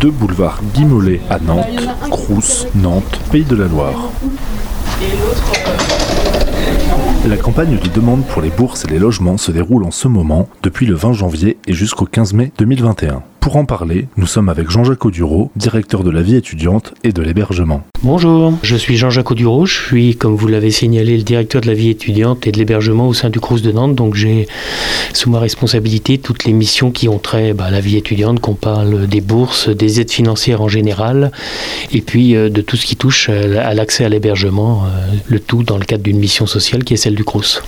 2 boulevard Guy Mollet à Nantes, Crous, Nantes, Pays de la Loire. La campagne de demande pour les bourses et les logements se déroule en ce moment depuis le 20 janvier et jusqu'au 15 mai 2021. Pour en parler, nous sommes avec Jean-Jacques Audureau, directeur de la vie étudiante et de l'hébergement. Bonjour, je suis Jean-Jacques Audureau, je suis, comme vous l'avez signalé, le directeur de la vie étudiante et de l'hébergement au sein du Crous de Nantes, donc j'ai sous ma responsabilité toutes les missions qui ont trait bah, à la vie étudiante, qu'on parle des bourses, des aides financières en général, et puis euh, de tout ce qui touche à l'accès à l'hébergement, euh, le tout dans le cadre d'une mission sociale qui est celle du Crous.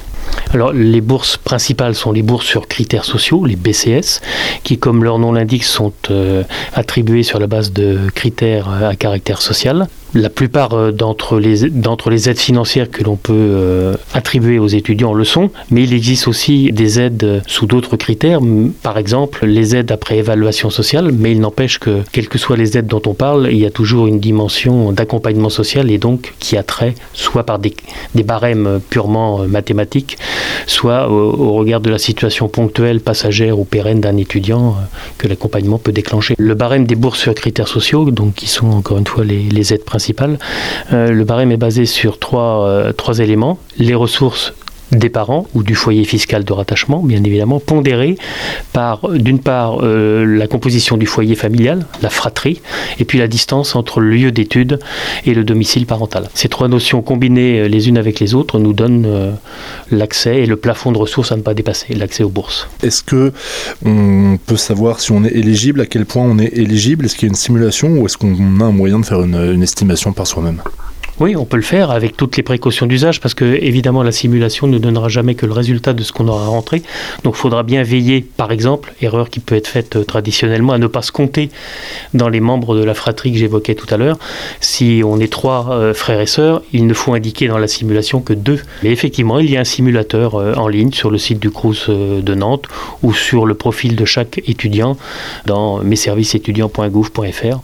Alors, les bourses principales sont les bourses sur critères sociaux, les BCS, qui, comme leur nom l'indique, sont euh, attribuées sur la base de critères à caractère social. La plupart euh, d'entre les, aides financières que l'on peut euh, attribuer aux étudiants le sont, mais il existe aussi des aides sous d'autres critères, par exemple les aides après évaluation sociale, mais il n'empêche que, quelles que soient les aides dont on parle, il y a toujours une dimension d'accompagnement social et donc qui a trait soit par des barèmes purement mathématiques, soit au, regard de la situation ponctuelle, passagère ou pérenne d'un étudiant euh, que l'accompagnement peut déclencher. Le barème des bourses sur critères sociaux, donc qui sont encore une fois les, aides principales, euh, le barème est basé sur trois, euh, trois éléments les ressources des parents ou du foyer fiscal de rattachement, bien évidemment, pondéré par, d'une part, euh, la composition du foyer familial, la fratrie, et puis la distance entre le lieu d'étude et le domicile parental. Ces trois notions combinées euh, les unes avec les autres nous donnent euh, l'accès et le plafond de ressources à ne pas dépasser, l'accès aux bourses. Est-ce que on peut savoir si on est éligible, à quel point on est éligible? Est-ce qu'il y a une simulation ou est-ce qu'on a un moyen de faire une estimation par soi-même? Oui, on peut le faire avec toutes les précautions d'usage parce que évidemment la simulation ne donnera jamais que le résultat de ce qu'on aura rentré. Donc il faudra bien veiller, par exemple, erreur qui peut être faite euh, traditionnellement, à ne pas se compter dans les membres de la fratrie que j'évoquais tout à l'heure. Si on est trois euh, frères et sœurs, il ne faut indiquer dans la simulation que deux. Mais effectivement, il y a un simulateur euh, en ligne sur le site du Crous de Nantes ou sur le profil de chaque étudiant dans messervicesétudiants.gouv.fr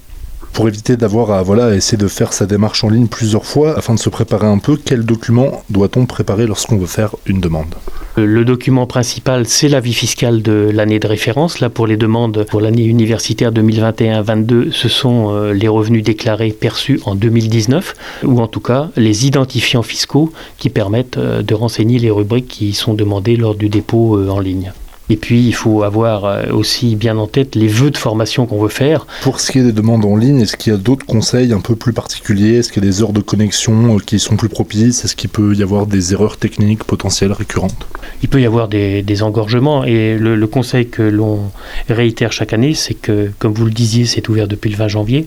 pour éviter d'avoir à voilà, essayer de faire sa démarche en ligne plusieurs fois afin de se préparer un peu, quel document doit-on préparer lorsqu'on veut faire une demande? Le document principal, c'est l'avis fiscal de l'année de référence. Là, pour les demandes pour l'année universitaire 2021-22, ce sont euh, les revenus déclarés perçus en 2019, ou en tout cas les identifiants fiscaux qui permettent euh, de renseigner les rubriques qui sont demandées lors du dépôt euh, en ligne. Et puis, il faut avoir euh, aussi bien en tête les vœux de formation qu'on veut faire. Pour ce qui est des demandes en ligne, est-ce qu'il y a d'autres conseils un peu plus particuliers? Est-ce qu'il y a des heures de connexion euh, qui sont plus propices? Est-ce qu'il peut y avoir des erreurs techniques potentielles récurrentes? Il peut y avoir des, engorgements. Et le, conseil que l'on réitère chaque année, c'est que, comme vous le disiez, c'est ouvert depuis le 20 janvier.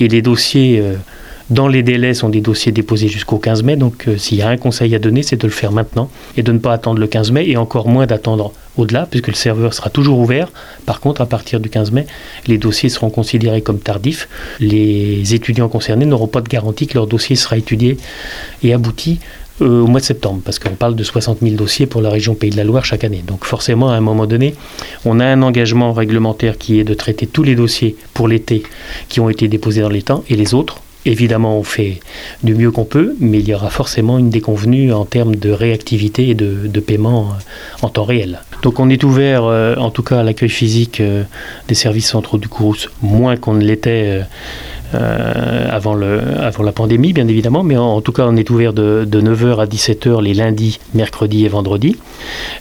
Et les dossiers... Euh, dans les délais sont des dossiers déposés jusqu'au 15 mai, donc euh, s'il y a un conseil à donner, c'est de le faire maintenant et de ne pas attendre le 15 mai et encore moins d'attendre au-delà, puisque le serveur sera toujours ouvert. Par contre, à partir du 15 mai, les dossiers seront considérés comme tardifs. Les étudiants concernés n'auront pas de garantie que leur dossier sera étudié et abouti euh, au mois de septembre, parce qu'on parle de 60 000 dossiers pour la région Pays de la Loire chaque année. Donc forcément, à un moment donné, on a un engagement réglementaire qui est de traiter tous les dossiers pour l'été qui ont été déposés dans les temps et les autres Évidemment, on fait du mieux qu'on peut, mais il y aura forcément une déconvenue en termes de réactivité et de, paiement euh, en temps réel. Donc on est ouvert, euh, en tout cas à l'accueil physique euh, des services centraux du Crous, moins qu'on ne l'était euh, avant, le, avant la pandémie, bien évidemment, mais en, tout cas, on est ouvert de, 9h à 17h les lundis, mercredis et vendredis.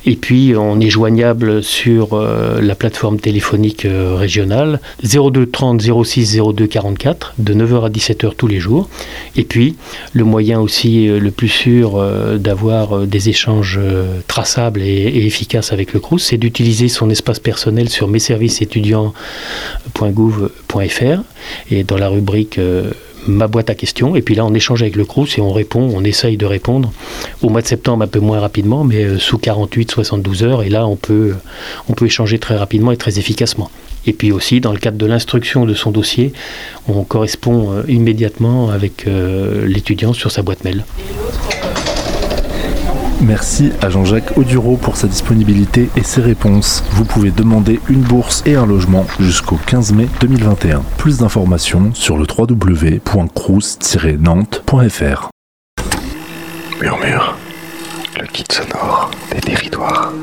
Et puis, on est joignable sur euh, la plateforme téléphonique euh, régionale 02 30 06 02 44 de 9h à 17h tous les jours. Et puis, le moyen aussi le plus sûr d'avoir des échanges traçables et, efficaces avec le CRUS, c'est d'utiliser son espace personnel sur messervicesétudiants.gouv.fr et dans la rubrique euh, ma boîte à questions. Et puis là, on échange avec le Crous et on répond, on essaye de répondre. Au mois de septembre, un peu moins rapidement, mais euh, sous 48-72 heures. Et là, on peut, on peut échanger très rapidement et très efficacement. Et puis aussi, dans le cadre de l'instruction de son dossier, on correspond euh, immédiatement avec l'étudiant sur sa boîte mail. Merci à Jean-Jacques Audureau pour sa disponibilité et ses réponses. Vous pouvez demander une bourse et un logement jusqu'au 15 mai 2021. Plus d'informations sur le www.crous-nantes.fr. Murmure, le kit sonore des territoires.